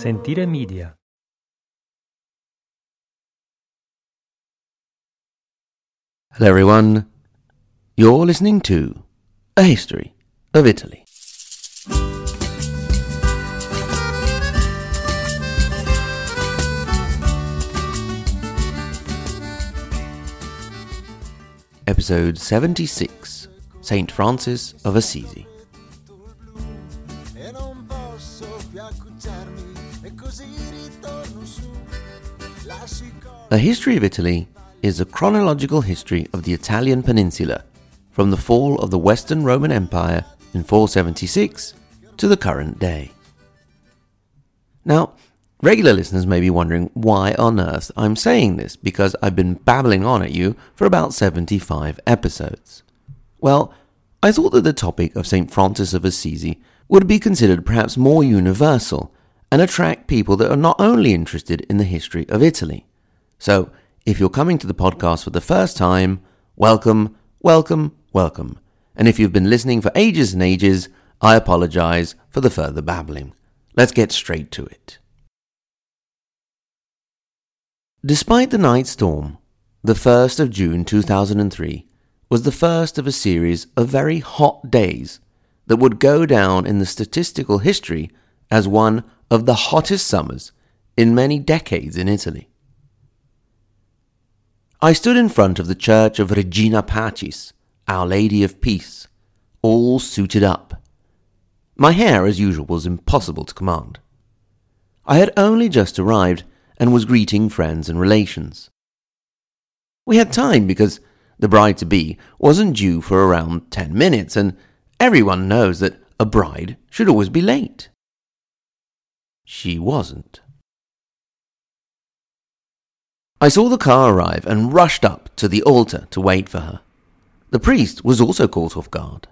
Sentire Media. Hello, everyone. You're listening to A History of Italy. Episode 76 St. Francis of Assisi. A History of Italy is a chronological history of the Italian peninsula from the fall of the Western Roman Empire in 476 to the current day. Now, regular listeners may be wondering why on earth I'm saying this because I've been babbling on at you for about 75 episodes. Well, I thought that the topic of St. Francis of Assisi would be considered perhaps more universal and attract people that are not only interested in the history of Italy. So, if you're coming to the podcast for the first time, welcome, welcome, welcome. And if you've been listening for ages and ages, I apologize for the further babbling. Let's get straight to it. Despite the night storm, the 1st of June 2003 was the first of a series of very hot days that would go down in the statistical history as one of the hottest summers in many decades in Italy. I stood in front of the church of Regina Pacis, Our Lady of Peace, all suited up. My hair, as usual, was impossible to command. I had only just arrived and was greeting friends and relations. We had time because the bride to be wasn't due for around ten minutes, and everyone knows that a bride should always be late. She wasn't. I saw the car arrive and rushed up to the altar to wait for her. The priest was also caught off guard.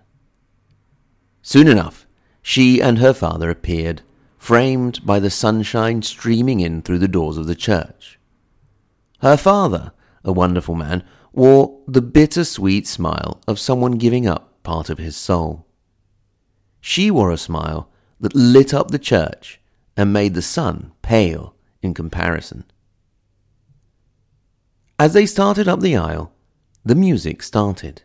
Soon enough, she and her father appeared, framed by the sunshine streaming in through the doors of the church. Her father, a wonderful man, wore the bitter-sweet smile of someone giving up part of his soul. She wore a smile that lit up the church and made the sun pale in comparison. As they started up the aisle, the music started.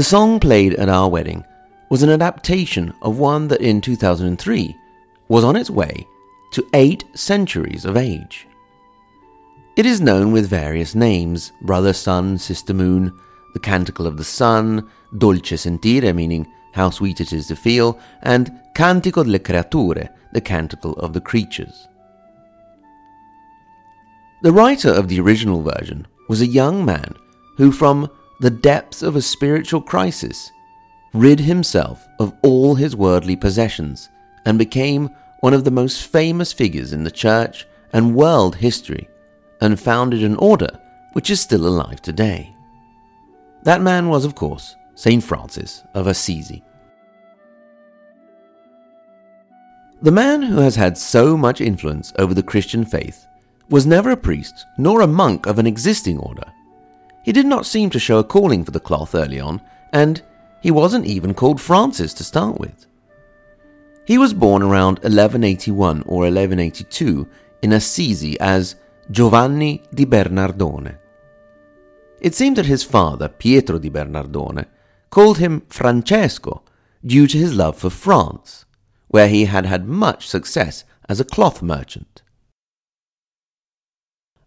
The song played at our wedding was an adaptation of one that in 2003 was on its way to eight centuries of age. It is known with various names Brother Sun, Sister Moon, the Canticle of the Sun, Dolce Sentire, meaning how sweet it is to feel, and Cantico delle Creature, the Canticle of the Creatures. The writer of the original version was a young man who, from the depths of a spiritual crisis, rid himself of all his worldly possessions and became one of the most famous figures in the church and world history and founded an order which is still alive today. That man was, of course, St. Francis of Assisi. The man who has had so much influence over the Christian faith was never a priest nor a monk of an existing order. He did not seem to show a calling for the cloth early on, and he wasn't even called Francis to start with. He was born around 1181 or 1182 in Assisi as Giovanni di Bernardone. It seemed that his father, Pietro di Bernardone, called him Francesco due to his love for France, where he had had much success as a cloth merchant.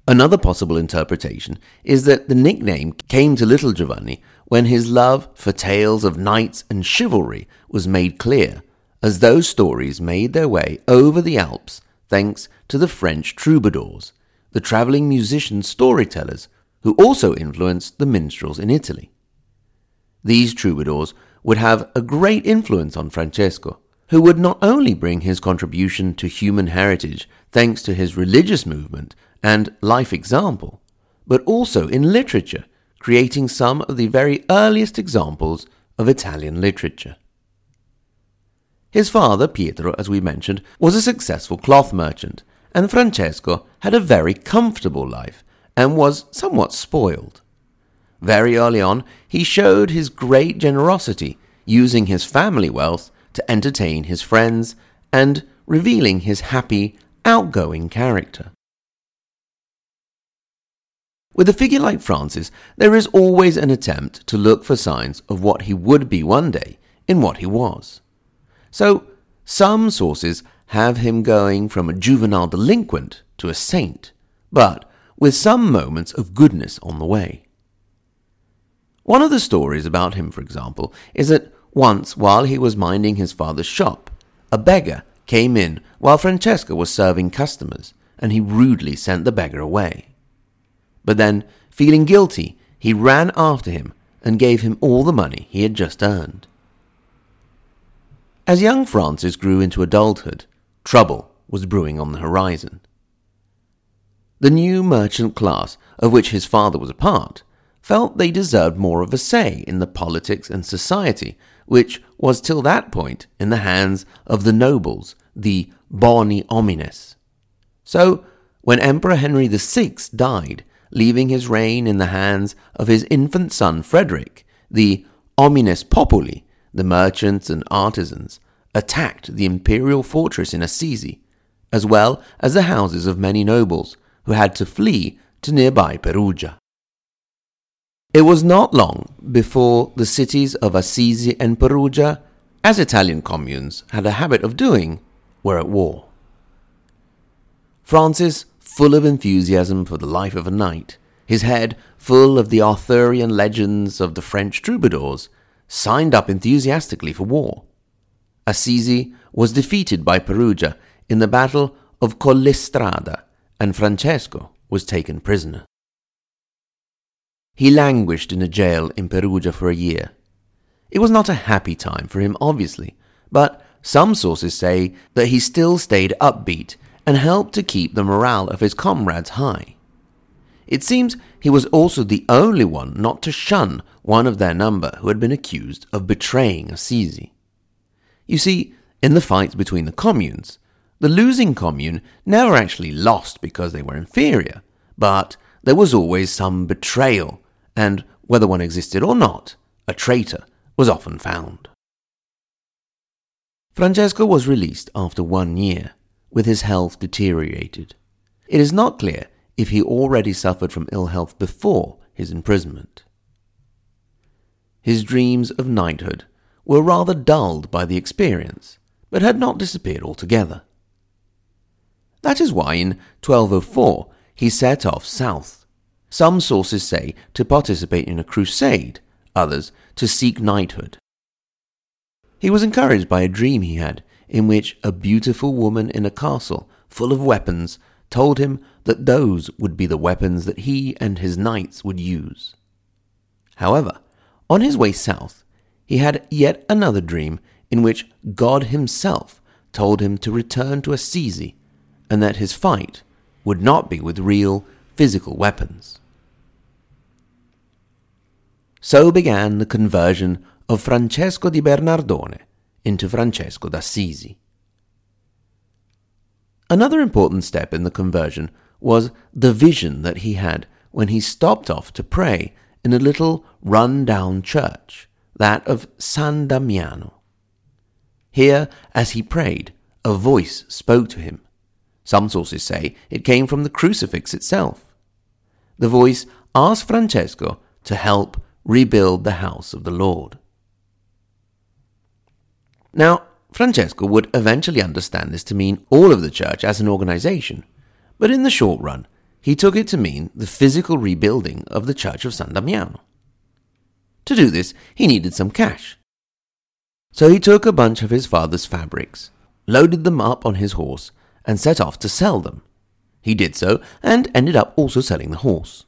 Another possible interpretation is that the nickname came to little Giovanni when his love for tales of knights and chivalry was made clear, as those stories made their way over the Alps thanks to the French troubadours, the travelling musician storytellers who also influenced the minstrels in Italy. These troubadours would have a great influence on Francesco, who would not only bring his contribution to human heritage thanks to his religious movement and life example, but also in literature, creating some of the very earliest examples of Italian literature. His father, Pietro, as we mentioned, was a successful cloth merchant, and Francesco had a very comfortable life and was somewhat spoiled. Very early on, he showed his great generosity, using his family wealth to entertain his friends and revealing his happy, outgoing character. With a figure like Francis, there is always an attempt to look for signs of what he would be one day in what he was. So, some sources have him going from a juvenile delinquent to a saint, but with some moments of goodness on the way. One of the stories about him, for example, is that once, while he was minding his father's shop, a beggar came in while Francesco was serving customers, and he rudely sent the beggar away. But then, feeling guilty, he ran after him and gave him all the money he had just earned. As young Francis grew into adulthood, trouble was brewing on the horizon. The new merchant class, of which his father was a part, felt they deserved more of a say in the politics and society which was till that point in the hands of the nobles, the boni homines. So, when Emperor Henry VI died, leaving his reign in the hands of his infant son Frederick, the homines populi, the merchants and artisans, attacked the imperial fortress in Assisi, as well as the houses of many nobles who had to flee to nearby Perugia. It was not long before the cities of Assisi and Perugia, as Italian communes had a habit of doing, were at war. Francis, full of enthusiasm for the life of a knight, his head full of the Arthurian legends of the French troubadours, signed up enthusiastically for war. Assisi was defeated by Perugia in the Battle of Collestrada, and Francesco was taken prisoner. He languished in a jail in Perugia for a year. It was not a happy time for him, obviously, but some sources say that he still stayed upbeat and helped to keep the morale of his comrades high. It seems he was also the only one not to shun one of their number who had been accused of betraying Assisi. You see, in the fights between the communes, the losing commune never actually lost because they were inferior, but there was always some betrayal and whether one existed or not, a traitor was often found. Francesco was released after one year, with his health deteriorated. It is not clear if he already suffered from ill health before his imprisonment. His dreams of knighthood were rather dulled by the experience, but had not disappeared altogether. That is why in 1204 he set off south some sources say to participate in a crusade, others to seek knighthood. He was encouraged by a dream he had, in which a beautiful woman in a castle full of weapons told him that those would be the weapons that he and his knights would use. However, on his way south, he had yet another dream in which God himself told him to return to Assisi and that his fight would not be with real physical weapons. So began the conversion of Francesco di Bernardone into Francesco d'Assisi. Another important step in the conversion was the vision that he had when he stopped off to pray in a little run-down church, that of San Damiano. Here, as he prayed, a voice spoke to him. Some sources say it came from the crucifix itself. The voice asked Francesco to help rebuild the house of the Lord. Now, Francesco would eventually understand this to mean all of the church as an organization, but in the short run, he took it to mean the physical rebuilding of the church of San Damiano. To do this, he needed some cash. So he took a bunch of his father's fabrics, loaded them up on his horse, and set off to sell them. He did so, and ended up also selling the horse.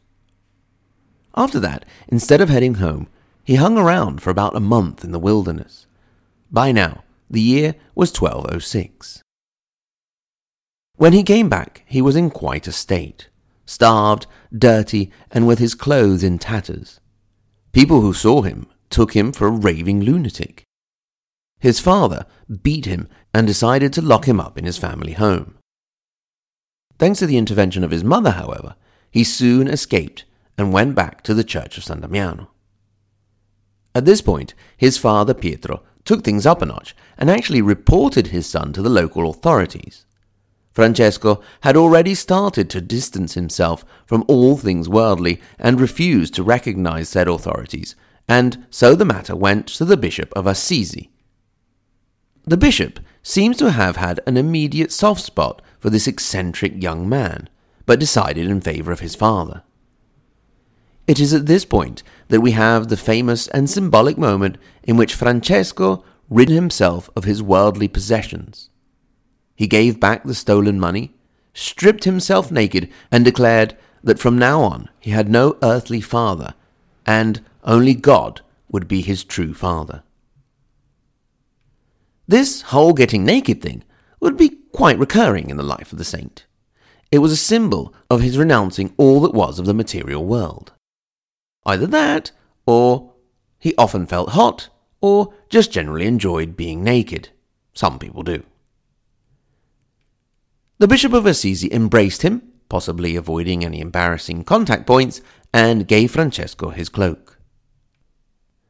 After that, instead of heading home, he hung around for about a month in the wilderness. By now, the year was 1206. When he came back, he was in quite a state starved, dirty, and with his clothes in tatters. People who saw him took him for a raving lunatic. His father beat him and decided to lock him up in his family home. Thanks to the intervention of his mother, however, he soon escaped and went back to the church of San Damiano. At this point, his father Pietro took things up a notch and actually reported his son to the local authorities. Francesco had already started to distance himself from all things worldly and refused to recognize said authorities, and so the matter went to the Bishop of Assisi, the bishop seems to have had an immediate soft spot for this eccentric young man, but decided in favor of his father. It is at this point that we have the famous and symbolic moment in which Francesco rid himself of his worldly possessions. He gave back the stolen money, stripped himself naked, and declared that from now on he had no earthly father, and only God would be his true father. This whole getting naked thing would be quite recurring in the life of the saint. It was a symbol of his renouncing all that was of the material world. Either that, or he often felt hot, or just generally enjoyed being naked. Some people do. The Bishop of Assisi embraced him, possibly avoiding any embarrassing contact points, and gave Francesco his cloak.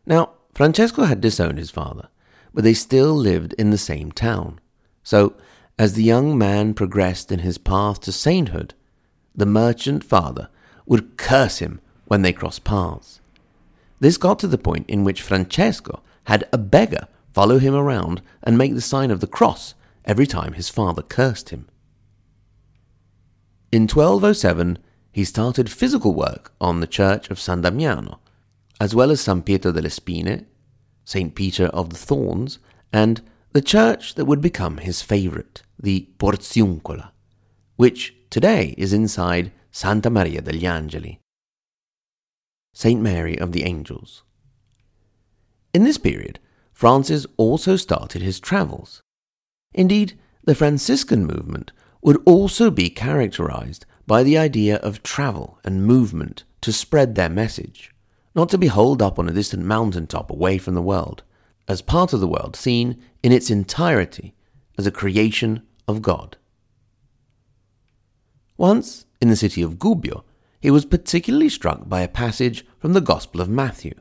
Now, Francesco had disowned his father, but they still lived in the same town. So, as the young man progressed in his path to sainthood, the merchant father would curse him when they crossed paths. This got to the point in which Francesco had a beggar follow him around and make the sign of the cross every time his father cursed him. In 1207, he started physical work on the church of San Damiano, as well as San Pietro delle Spine St. Peter of the Thorns, and the church that would become his favorite, the Porziuncola, which today is inside Santa Maria degli Angeli, St. Mary of the Angels. In this period, Francis also started his travels. Indeed, the Franciscan movement would also be characterized by the idea of travel and movement to spread their message not to be holed up on a distant mountain top away from the world, as part of the world seen in its entirety as a creation of God. Once, in the city of Gubbio, he was particularly struck by a passage from the Gospel of Matthew.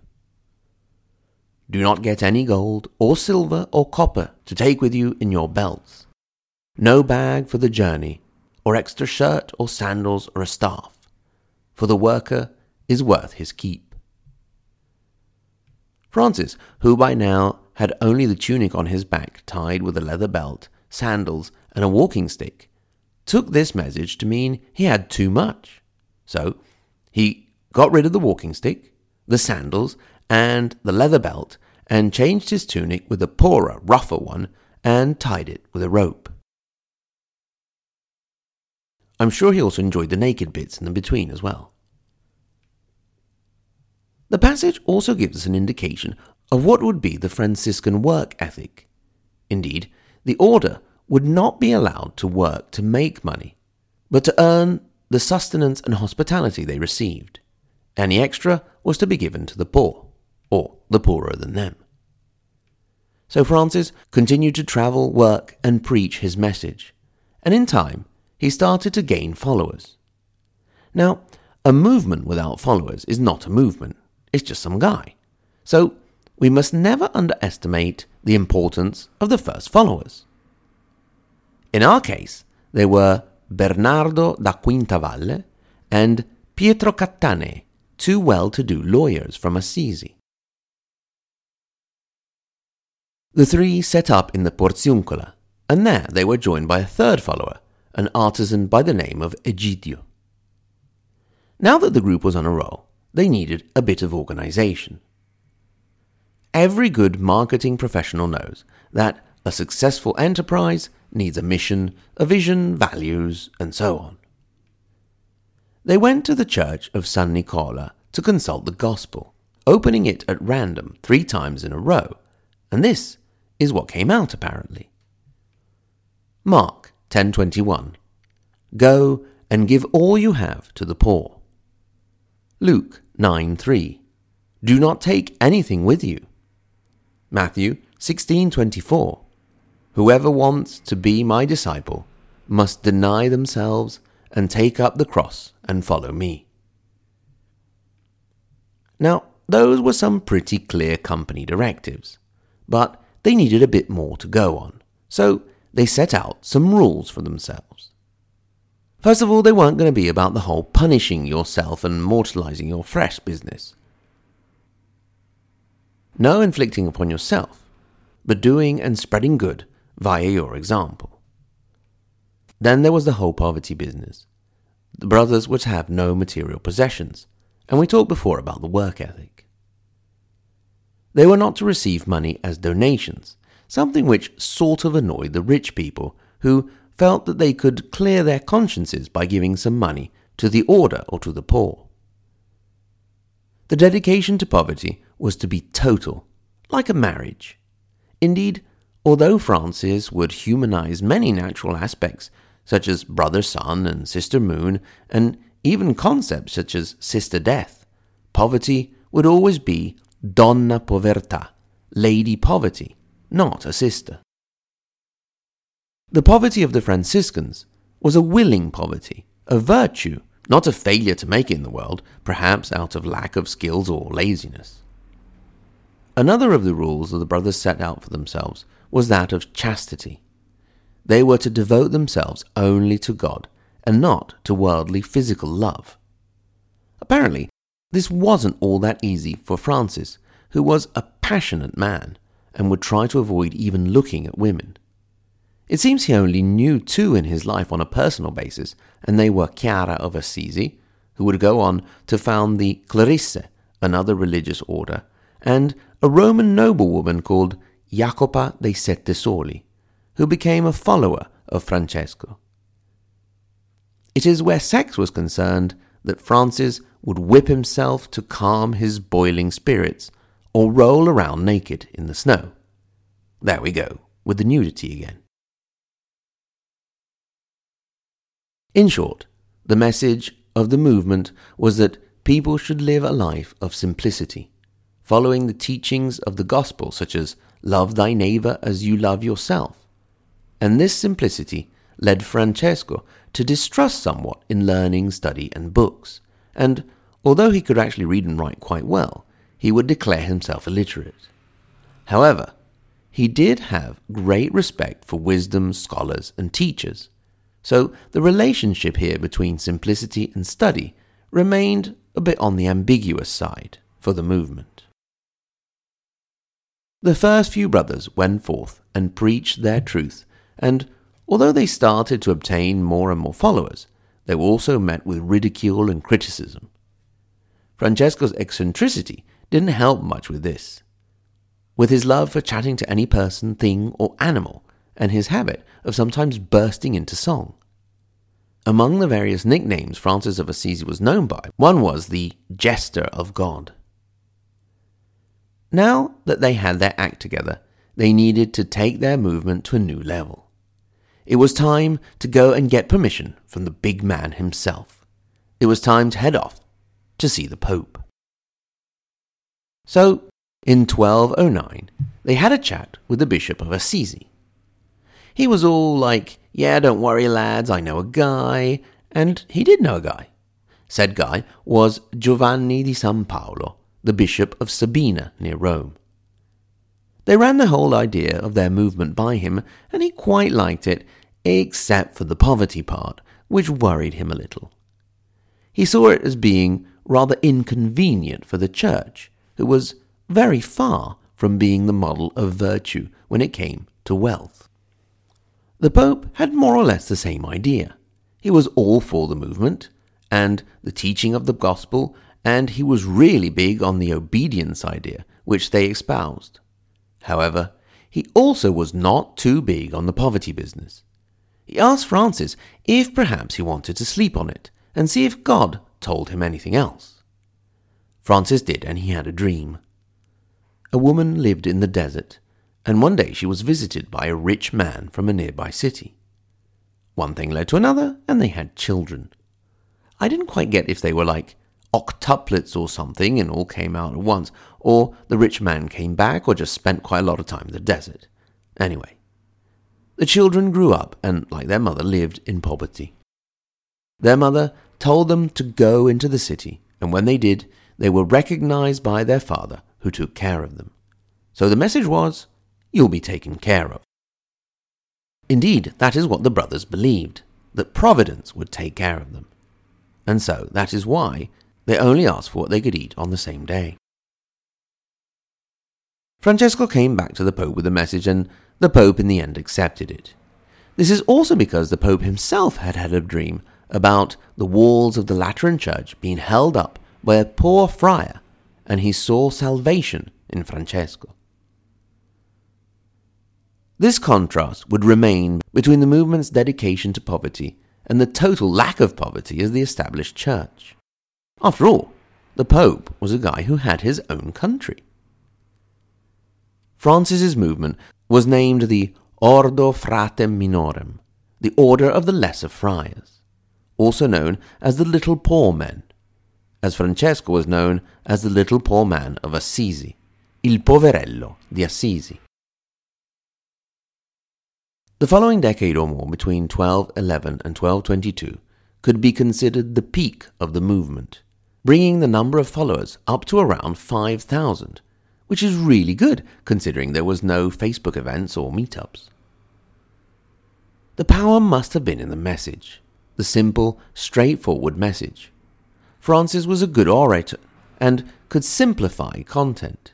Do not get any gold, or silver, or copper to take with you in your belts. No bag for the journey, or extra shirt, or sandals, or a staff, for the worker is worth his keep. Francis, who by now had only the tunic on his back tied with a leather belt, sandals, and a walking stick, took this message to mean he had too much. So he got rid of the walking stick, the sandals, and the leather belt, and changed his tunic with a poorer, rougher one, and tied it with a rope. I'm sure he also enjoyed the naked bits in the between as well. The passage also gives us an indication of what would be the Franciscan work ethic. Indeed, the order would not be allowed to work to make money, but to earn the sustenance and hospitality they received. Any extra was to be given to the poor, or the poorer than them. So Francis continued to travel, work, and preach his message, and in time he started to gain followers. Now, a movement without followers is not a movement it's just some guy. So we must never underestimate the importance of the first followers. In our case, they were Bernardo da Quintavalle and Pietro Cattani, two well to do lawyers from Assisi. The three set up in the Porziuncola, and there they were joined by a third follower, an artisan by the name of Egidio. Now that the group was on a roll, they needed a bit of organization. Every good marketing professional knows that a successful enterprise needs a mission, a vision, values, and so on. They went to the church of San Nicola to consult the gospel, opening it at random three times in a row, and this is what came out apparently. Mark 10:21 Go and give all you have to the poor. Luke 9:3 Do not take anything with you. Matthew 16:24 Whoever wants to be my disciple must deny themselves and take up the cross and follow me. Now, those were some pretty clear company directives, but they needed a bit more to go on, so they set out some rules for themselves. First of all, they weren't going to be about the whole punishing yourself and mortalizing your flesh business. No inflicting upon yourself, but doing and spreading good via your example. Then there was the whole poverty business. The brothers were to have no material possessions, and we talked before about the work ethic. They were not to receive money as donations, something which sort of annoyed the rich people who felt that they could clear their consciences by giving some money to the order or to the poor. The dedication to poverty was to be total, like a marriage. Indeed, although Francis would humanize many natural aspects, such as brother sun and sister moon, and even concepts such as sister death, poverty would always be donna povertà, lady poverty, not a sister. The poverty of the Franciscans was a willing poverty, a virtue, not a failure to make it in the world, perhaps out of lack of skills or laziness. Another of the rules that the brothers set out for themselves was that of chastity. They were to devote themselves only to God and not to worldly physical love. Apparently, this wasn't all that easy for Francis, who was a passionate man and would try to avoid even looking at women. It seems he only knew two in his life on a personal basis, and they were Chiara of Assisi, who would go on to found the Clarisse, another religious order, and a Roman noblewoman called Jacopa dei Sette who became a follower of Francesco. It is where sex was concerned that Francis would whip himself to calm his boiling spirits or roll around naked in the snow. There we go, with the nudity again. In short, the message of the movement was that people should live a life of simplicity, following the teachings of the gospel, such as love thy neighbor as you love yourself. And this simplicity led Francesco to distrust somewhat in learning, study, and books, and although he could actually read and write quite well, he would declare himself illiterate. However, he did have great respect for wisdom, scholars, and teachers, so the relationship here between simplicity and study remained a bit on the ambiguous side for the movement. The first few brothers went forth and preached their truth, and although they started to obtain more and more followers, they were also met with ridicule and criticism. Francesco's eccentricity didn't help much with this. With his love for chatting to any person, thing, or animal, and his habit of sometimes bursting into song. Among the various nicknames Francis of Assisi was known by, one was the Jester of God. Now that they had their act together, they needed to take their movement to a new level. It was time to go and get permission from the big man himself. It was time to head off to see the Pope. So, in 1209, they had a chat with the Bishop of Assisi. He was all like, Yeah, don't worry, lads, I know a guy. And he did know a guy. Said guy was Giovanni di San Paolo, the Bishop of Sabina near Rome. They ran the whole idea of their movement by him, and he quite liked it, except for the poverty part, which worried him a little. He saw it as being rather inconvenient for the church, who was very far from being the model of virtue when it came to wealth. The Pope had more or less the same idea. He was all for the movement and the teaching of the gospel, and he was really big on the obedience idea, which they espoused. However, he also was not too big on the poverty business. He asked Francis if perhaps he wanted to sleep on it and see if God told him anything else. Francis did, and he had a dream. A woman lived in the desert, and one day she was visited by a rich man from a nearby city. One thing led to another, and they had children. I didn't quite get if they were like octuplets or something and all came out at once, or the rich man came back or just spent quite a lot of time in the desert. Anyway, the children grew up and, like their mother, lived in poverty. Their mother told them to go into the city, and when they did, they were recognized by their father, who took care of them. So the message was, You'll be taken care of. Indeed, that is what the brothers believed, that Providence would take care of them. And so that is why they only asked for what they could eat on the same day. Francesco came back to the Pope with a message, and the Pope in the end accepted it. This is also because the Pope himself had had a dream about the walls of the Lateran Church being held up by a poor friar, and he saw salvation in Francesco. This contrast would remain between the movement's dedication to poverty and the total lack of poverty of the established church. After all, the Pope was a guy who had his own country. Francis's movement was named the Ordo Fratrum Minorum, the Order of the Lesser Friars, also known as the Little Poor Men, as Francesco was known as the Little Poor Man of Assisi, il Poverello di Assisi. The following decade or more, between 1211 and 1222, could be considered the peak of the movement, bringing the number of followers up to around 5,000, which is really good considering there was no Facebook events or meetups. The power must have been in the message, the simple, straightforward message. Francis was a good orator and could simplify content.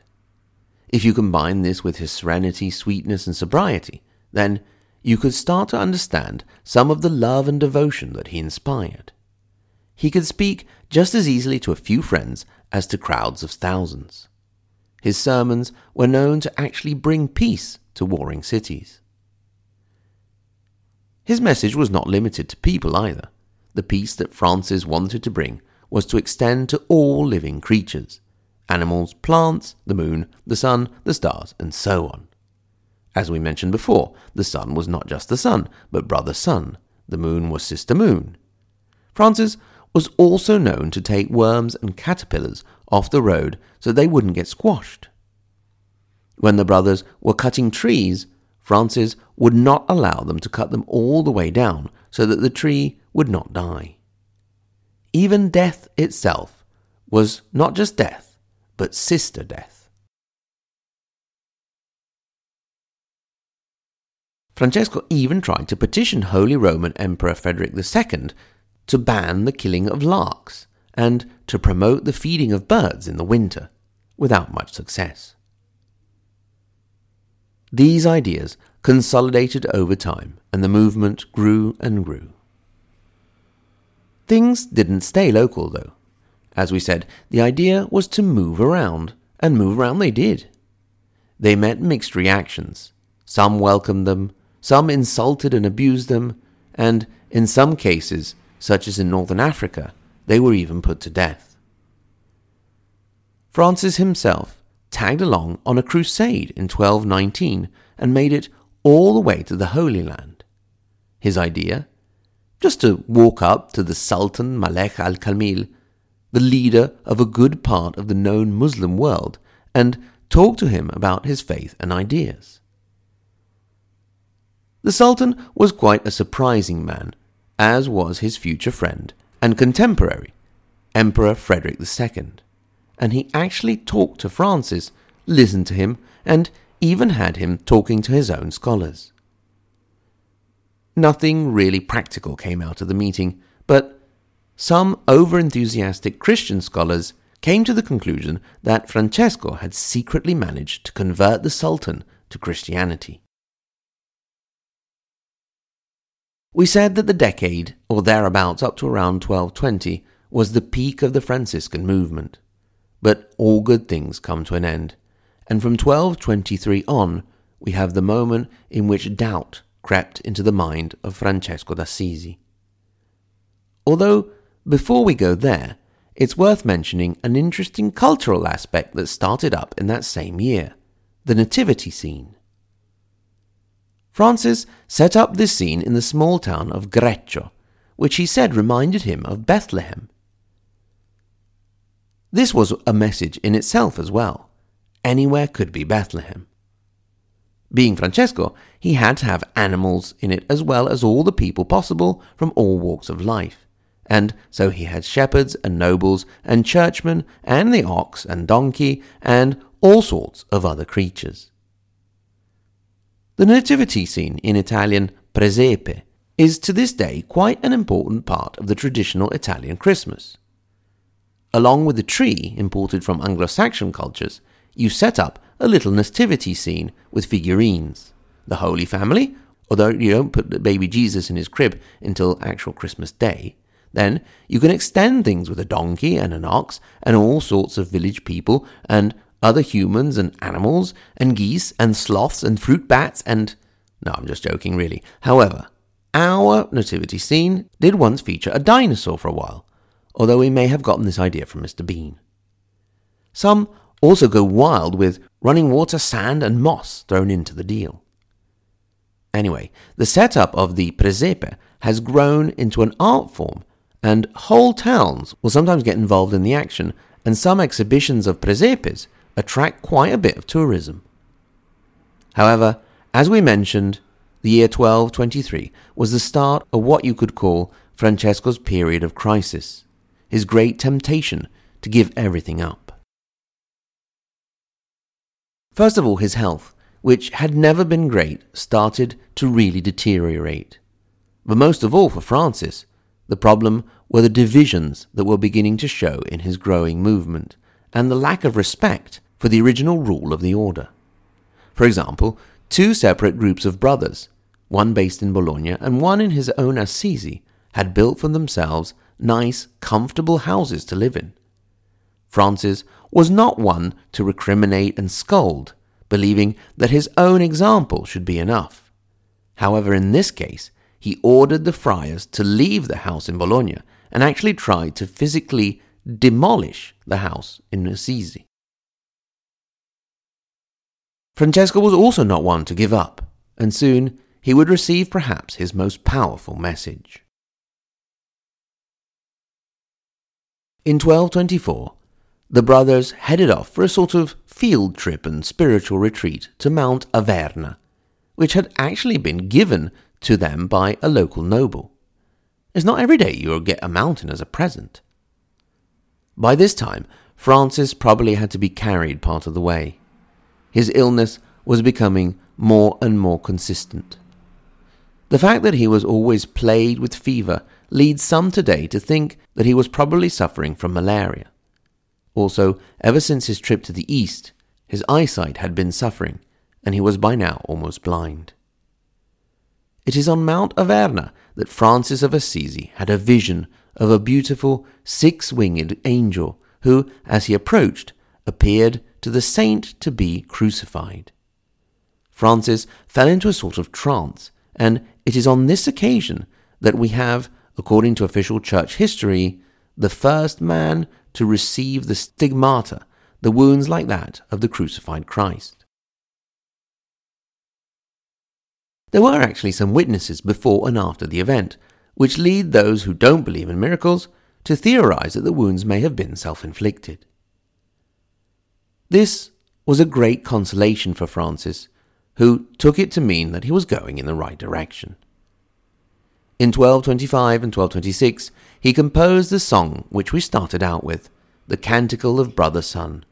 If you combine this with his serenity, sweetness, and sobriety, then you could start to understand some of the love and devotion that he inspired. He could speak just as easily to a few friends as to crowds of thousands. His sermons were known to actually bring peace to warring cities. His message was not limited to people either. The peace that Francis wanted to bring was to extend to all living creatures animals, plants, the moon, the sun, the stars, and so on. As we mentioned before, the sun was not just the sun, but brother sun. The moon was sister moon. Francis was also known to take worms and caterpillars off the road so they wouldn't get squashed. When the brothers were cutting trees, Francis would not allow them to cut them all the way down so that the tree would not die. Even death itself was not just death, but sister death. Francesco even tried to petition Holy Roman Emperor Frederick II to ban the killing of larks and to promote the feeding of birds in the winter, without much success. These ideas consolidated over time, and the movement grew and grew. Things didn't stay local, though. As we said, the idea was to move around, and move around they did. They met mixed reactions. Some welcomed them, some insulted and abused them, and, in some cases, such as in northern Africa, they were even put to death. Francis himself tagged along on a crusade in 1219 and made it all the way to the Holy Land. His idea? Just to walk up to the Sultan Malek al Kamil, the leader of a good part of the known Muslim world, and talk to him about his faith and ideas. The Sultan was quite a surprising man, as was his future friend and contemporary, Emperor Frederick II. And he actually talked to Francis, listened to him, and even had him talking to his own scholars. Nothing really practical came out of the meeting, but some over-enthusiastic Christian scholars came to the conclusion that Francesco had secretly managed to convert the Sultan to Christianity. We said that the decade, or thereabouts up to around 1220, was the peak of the Franciscan movement. But all good things come to an end, and from 1223 on, we have the moment in which doubt crept into the mind of Francesco d'Assisi. Although, before we go there, it's worth mentioning an interesting cultural aspect that started up in that same year the nativity scene. Francis set up this scene in the small town of Greccio, which he said reminded him of Bethlehem. This was a message in itself as well. Anywhere could be Bethlehem. Being Francesco, he had to have animals in it as well as all the people possible from all walks of life. And so he had shepherds and nobles and churchmen and the ox and donkey and all sorts of other creatures. The nativity scene in Italian presepe is to this day quite an important part of the traditional Italian Christmas. Along with the tree imported from Anglo Saxon cultures, you set up a little nativity scene with figurines. The Holy Family, although you don't put the baby Jesus in his crib until actual Christmas Day, then you can extend things with a donkey and an ox and all sorts of village people and other humans and animals and geese and sloths and fruit bats and. No, I'm just joking, really. However, our nativity scene did once feature a dinosaur for a while, although we may have gotten this idea from Mr. Bean. Some also go wild with running water, sand, and moss thrown into the deal. Anyway, the setup of the presepe has grown into an art form, and whole towns will sometimes get involved in the action, and some exhibitions of presepes attract quite a bit of tourism. However, as we mentioned, the year 1223 was the start of what you could call Francesco's period of crisis, his great temptation to give everything up. First of all, his health, which had never been great, started to really deteriorate. But most of all for Francis, the problem were the divisions that were beginning to show in his growing movement, and the lack of respect for the original rule of the order. For example, two separate groups of brothers, one based in Bologna and one in his own Assisi, had built for themselves nice, comfortable houses to live in. Francis was not one to recriminate and scold, believing that his own example should be enough. However, in this case, he ordered the friars to leave the house in Bologna and actually tried to physically demolish the house in Assisi. Francesco was also not one to give up, and soon he would receive perhaps his most powerful message. In 1224, the brothers headed off for a sort of field trip and spiritual retreat to Mount Averna, which had actually been given to them by a local noble. It's not every day you'll get a mountain as a present. By this time, Francis probably had to be carried part of the way. His illness was becoming more and more consistent. The fact that he was always plagued with fever leads some today to think that he was probably suffering from malaria. Also, ever since his trip to the east, his eyesight had been suffering, and he was by now almost blind. It is on Mount Averna that Francis of Assisi had a vision of a beautiful six winged angel who, as he approached, appeared to the saint to be crucified. Francis fell into a sort of trance, and it is on this occasion that we have, according to official church history, the first man to receive the stigmata, the wounds like that of the crucified Christ. There were actually some witnesses before and after the event, which lead those who don't believe in miracles to theorize that the wounds may have been self inflicted. This was a great consolation for Francis, who took it to mean that he was going in the right direction. In 1225 and 1226, he composed the song which we started out with, the Canticle of Brother Sun,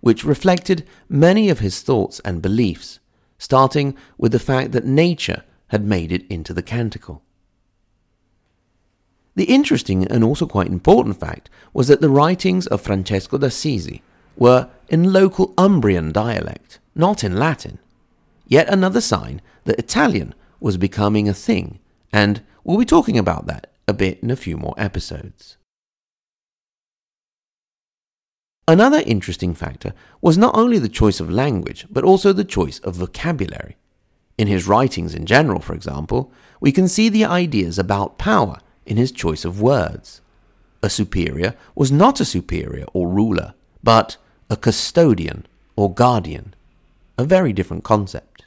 which reflected many of his thoughts and beliefs, starting with the fact that nature had made it into the canticle. The interesting and also quite important fact was that the writings of Francesco d'Assisi were in local Umbrian dialect, not in Latin. Yet another sign that Italian was becoming a thing, and we'll be talking about that a bit in a few more episodes. Another interesting factor was not only the choice of language, but also the choice of vocabulary. In his writings in general, for example, we can see the ideas about power in his choice of words. a superior was not a superior or ruler, but a custodian or guardian, a very different concept.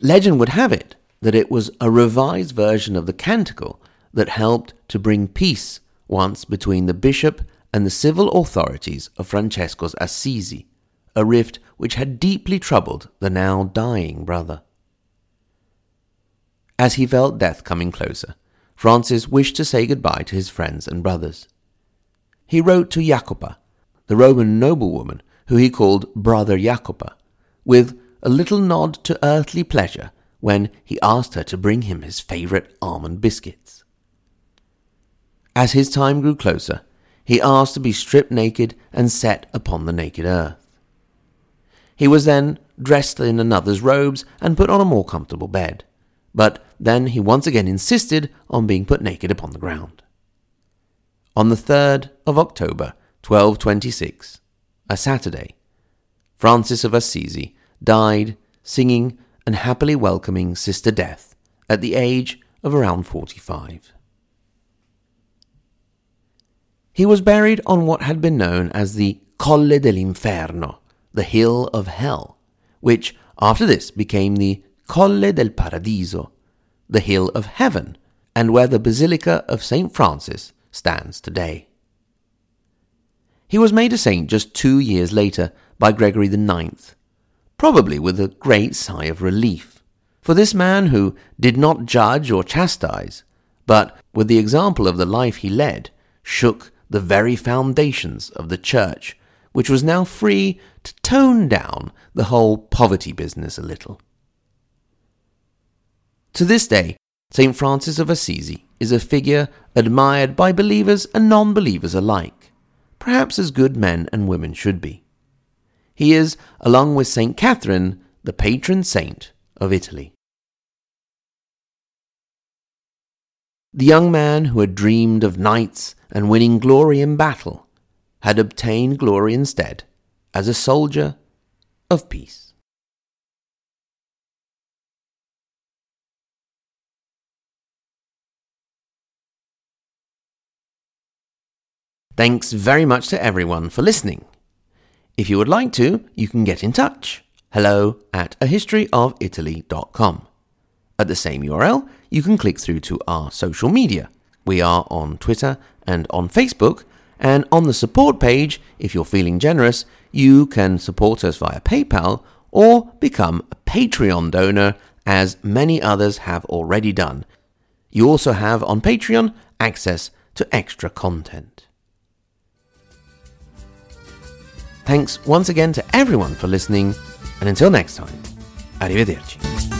Legend would have it that it was a revised version of the canticle that helped to bring peace once between the bishop and the civil authorities of Francesco's Assisi, a rift which had deeply troubled the now dying brother. As he felt death coming closer, Francis wished to say goodbye to his friends and brothers. He wrote to Jacopa, the Roman noblewoman who he called Brother Jacopa, with a little nod to earthly pleasure when he asked her to bring him his favourite almond biscuits. As his time grew closer, he asked to be stripped naked and set upon the naked earth. He was then dressed in another's robes and put on a more comfortable bed but then he once again insisted on being put naked upon the ground. On the 3rd of October, 1226, a Saturday, Francis of Assisi died singing and happily welcoming Sister Death at the age of around 45. He was buried on what had been known as the Colle dell'Inferno, the Hill of Hell, which after this became the Colle del Paradiso, the Hill of Heaven, and where the Basilica of St. Francis stands today. He was made a saint just two years later by Gregory IX, probably with a great sigh of relief. For this man who did not judge or chastise, but with the example of the life he led, shook the very foundations of the Church, which was now free to tone down the whole poverty business a little. To this day, St. Francis of Assisi is a figure admired by believers and non believers alike, perhaps as good men and women should be. He is, along with St. Catherine, the patron saint of Italy. The young man who had dreamed of knights and winning glory in battle had obtained glory instead as a soldier of peace. Thanks very much to everyone for listening. If you would like to, you can get in touch. Hello at ahistoryofitaly.com. At the same URL, you can click through to our social media. We are on Twitter and on Facebook, and on the support page, if you're feeling generous, you can support us via PayPal or become a Patreon donor, as many others have already done. You also have on Patreon access to extra content. Thanks once again to everyone for listening, and until next time, arrivederci.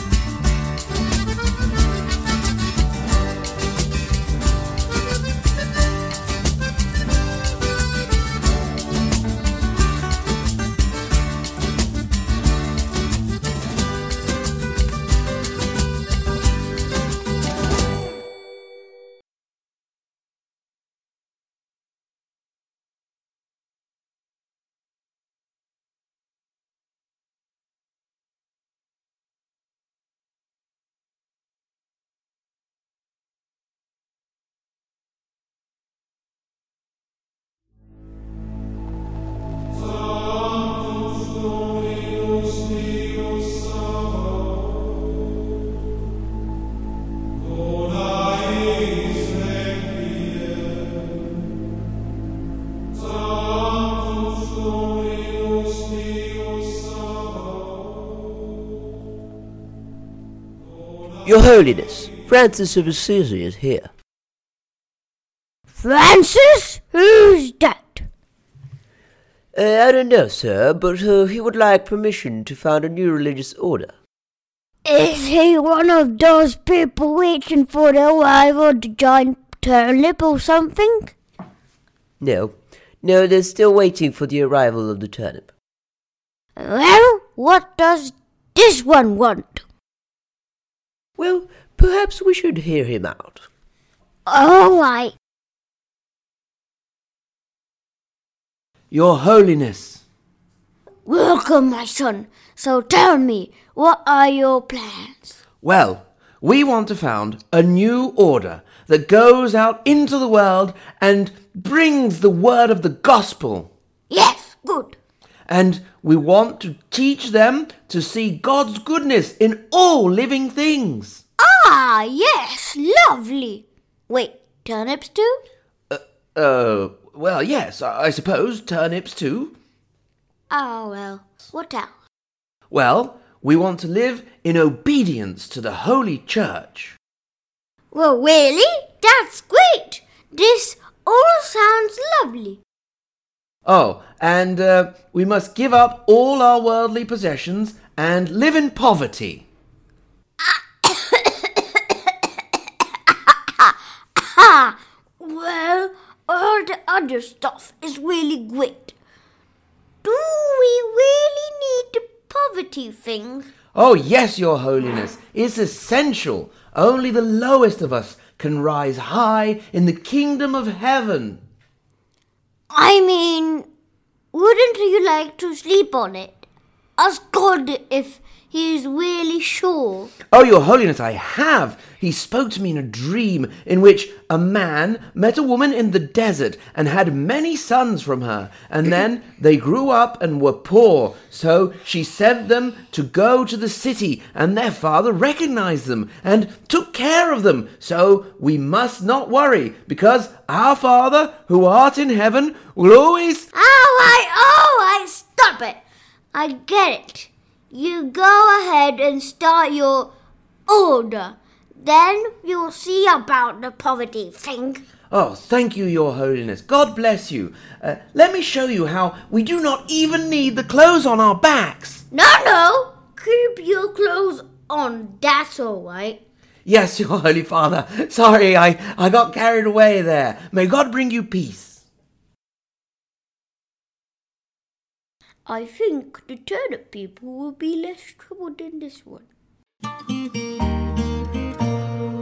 Your Holiness, Francis of Assisi is here. Francis? Who's that? Uh, I don't know, sir, but uh, he would like permission to found a new religious order. Is he one of those people waiting for the arrival of the giant turnip or something? No, no, they're still waiting for the arrival of the turnip. Well, what does this one want? Well, perhaps we should hear him out. All right. Your Holiness, Welcome, my son. So tell me, what are your plans? well, we want to found a new order that goes out into the world and brings the word of the gospel. And we want to teach them to see God's goodness in all living things. Ah, yes, lovely. Wait, turnips too? Uh, well, yes, I I suppose turnips too. Oh, well, what else? Well, we want to live in obedience to the Holy Church. Well, really? That's great. This all sounds lovely. Oh, and uh, we must give up all our worldly possessions and live in poverty. Well, all the other stuff is really great. Do we really need the poverty thing? Oh, yes, Your Holiness, it's essential. Only the lowest of us can rise high in the kingdom of heaven. I mean, wouldn't you like to sleep on it? As God if he's really sure. Oh, Your Holiness, I have. He spoke to me in a dream in which a man met a woman in the desert and had many sons from her. And then they grew up and were poor. So she sent them to go to the city, and their father recognized them and took care of them. So we must not worry, because our Father who art in heaven will always. Oh, I, oh, I, stop it. I get it. You go ahead and start your order. Then you'll see about the poverty thing. Oh, thank you, Your Holiness. God bless you. Uh, let me show you how we do not even need the clothes on our backs. No, no, keep your clothes on. That's all right. Yes, Your Holy Father. Sorry, I, I got carried away there. May God bring you peace. I think the turnip people will be less troubled in this one.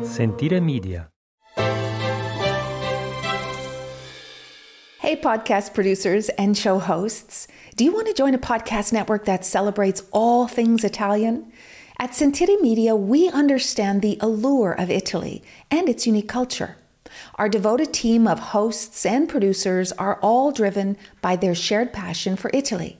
Sentire Media. Hey, podcast producers and show hosts. Do you want to join a podcast network that celebrates all things Italian? At Sentire Media, we understand the allure of Italy and its unique culture. Our devoted team of hosts and producers are all driven by their shared passion for Italy.